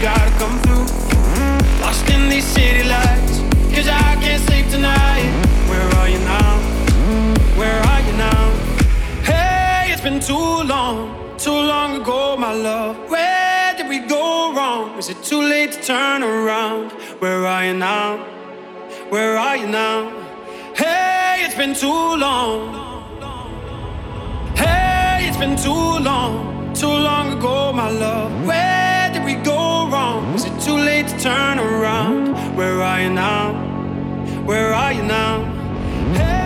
Gotta come through. Lost in these city lights, cause I can't sleep tonight. Where are you now? Where are you now? Hey, it's been too long, too long ago, my love. Where did we go wrong? Is it too late to turn around? Where are you now? Where are you now? Hey, it's been too long. Hey, it's been too long, too long ago, my love. Where we go wrong? Is it too late to turn around? Where are you now? Where are you now? Hey.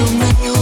Make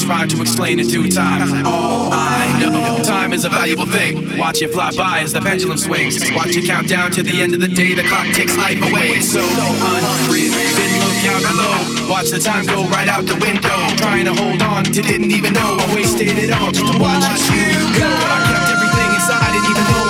mind. I designed to explain in due time. All I know, time is a valuable thing. Watch it fly by as the pendulum swings. Watch it count down to the end of the day. The clock takes life away. It's so unreal. Then look out below. Watch the time go right out the window. Trying to hold on to didn't even know I wasted it all just to watch you go. I kept everything inside, and even though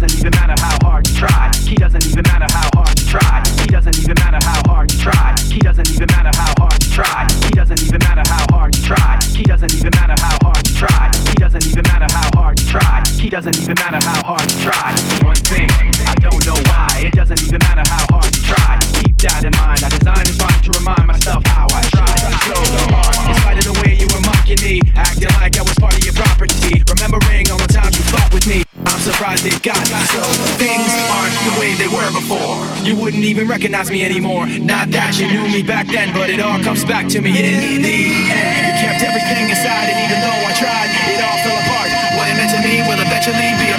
doesn't even matter how hard you tried. He doesn't even matter how hard you tried. He doesn't even matter how hard you tried. He doesn't even matter how hard you tried. He doesn't even matter how hard you tried. He doesn't even matter how hard you tried. He doesn't even matter how hard you tried. He doesn't even matter how hard you tried. One thing, I don't know why. It doesn't even matter how Surprised got so things aren't the way they were before. You wouldn't even recognize me anymore. Not that you knew me back then, but it all comes back to me in the end. You kept everything inside, and even though I tried, it all fell apart. What it meant to me will eventually be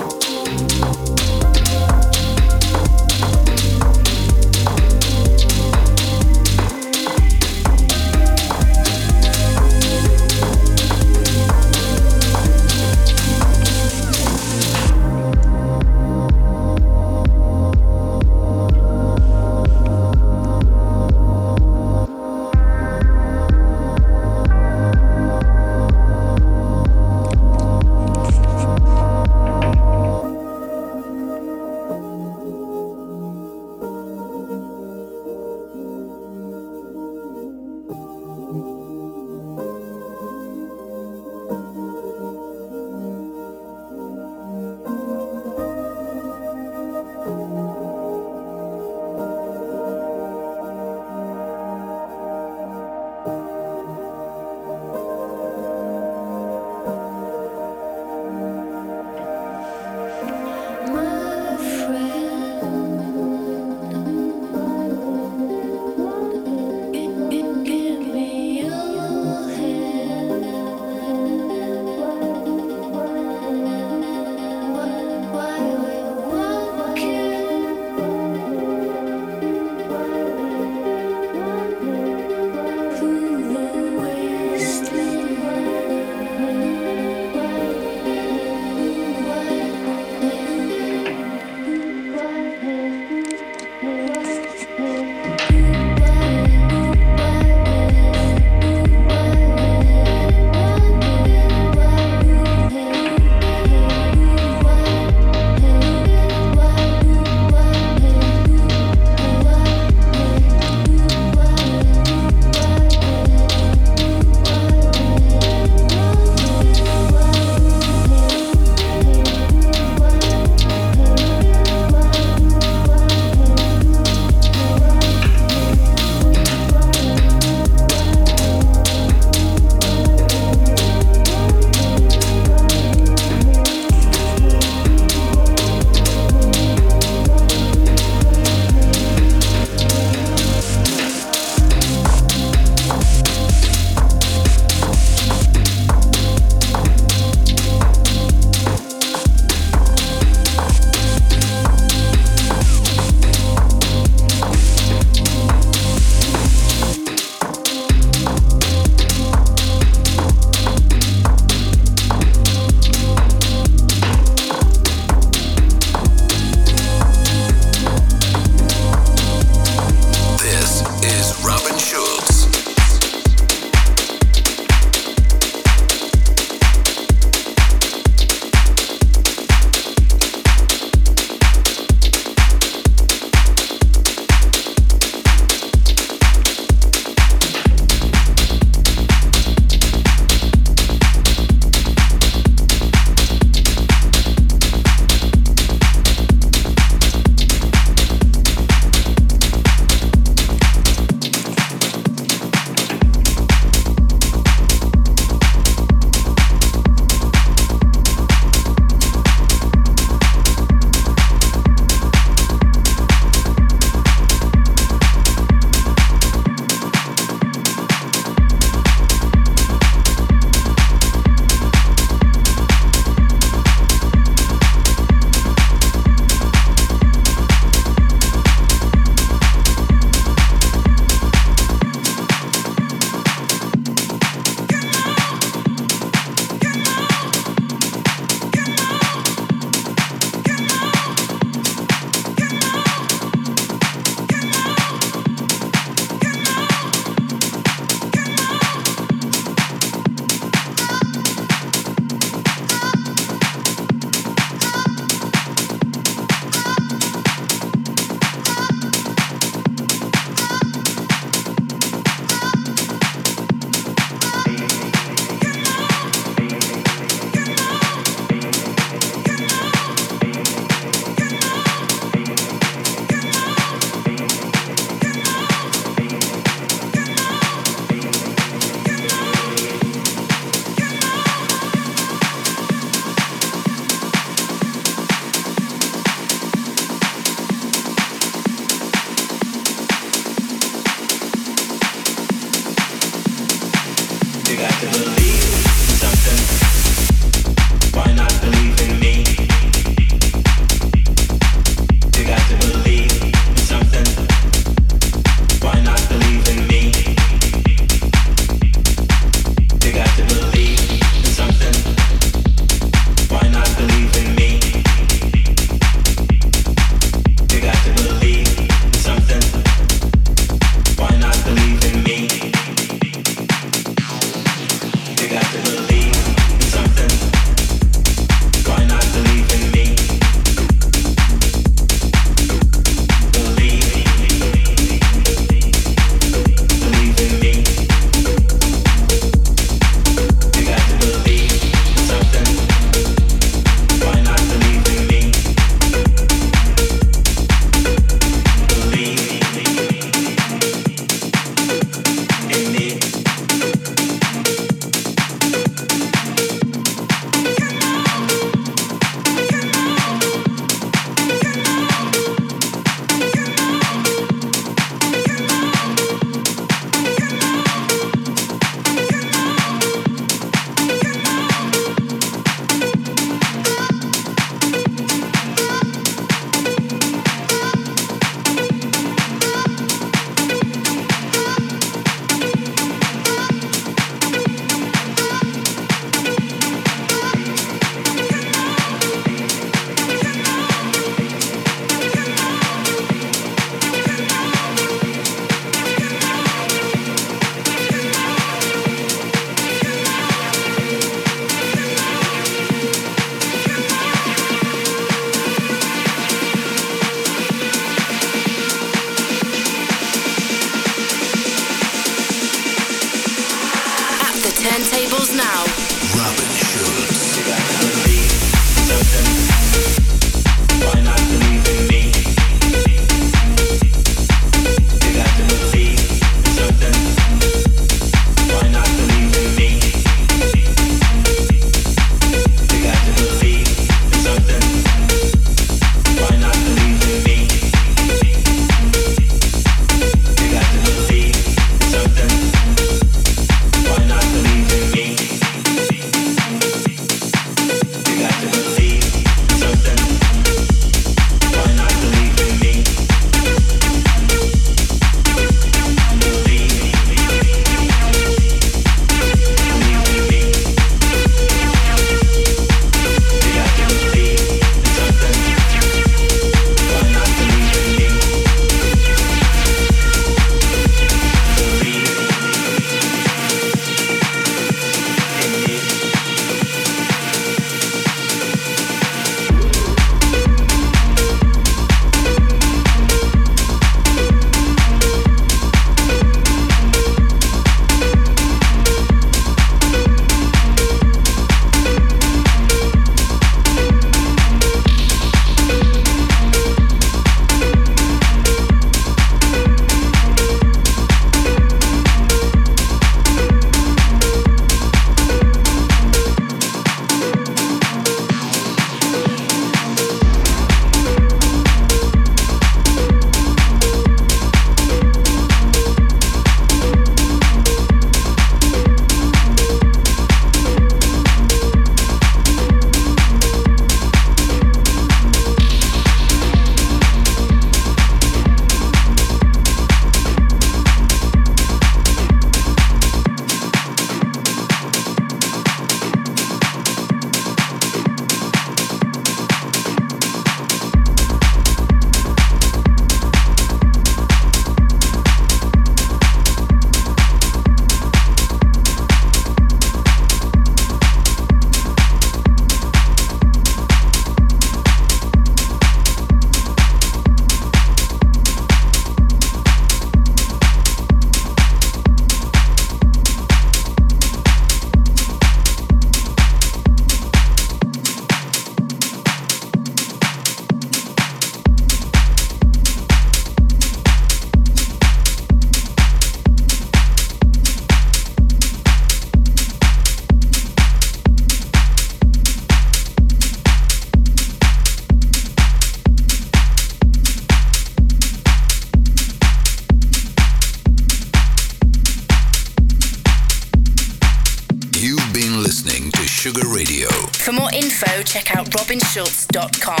robinschulz.com.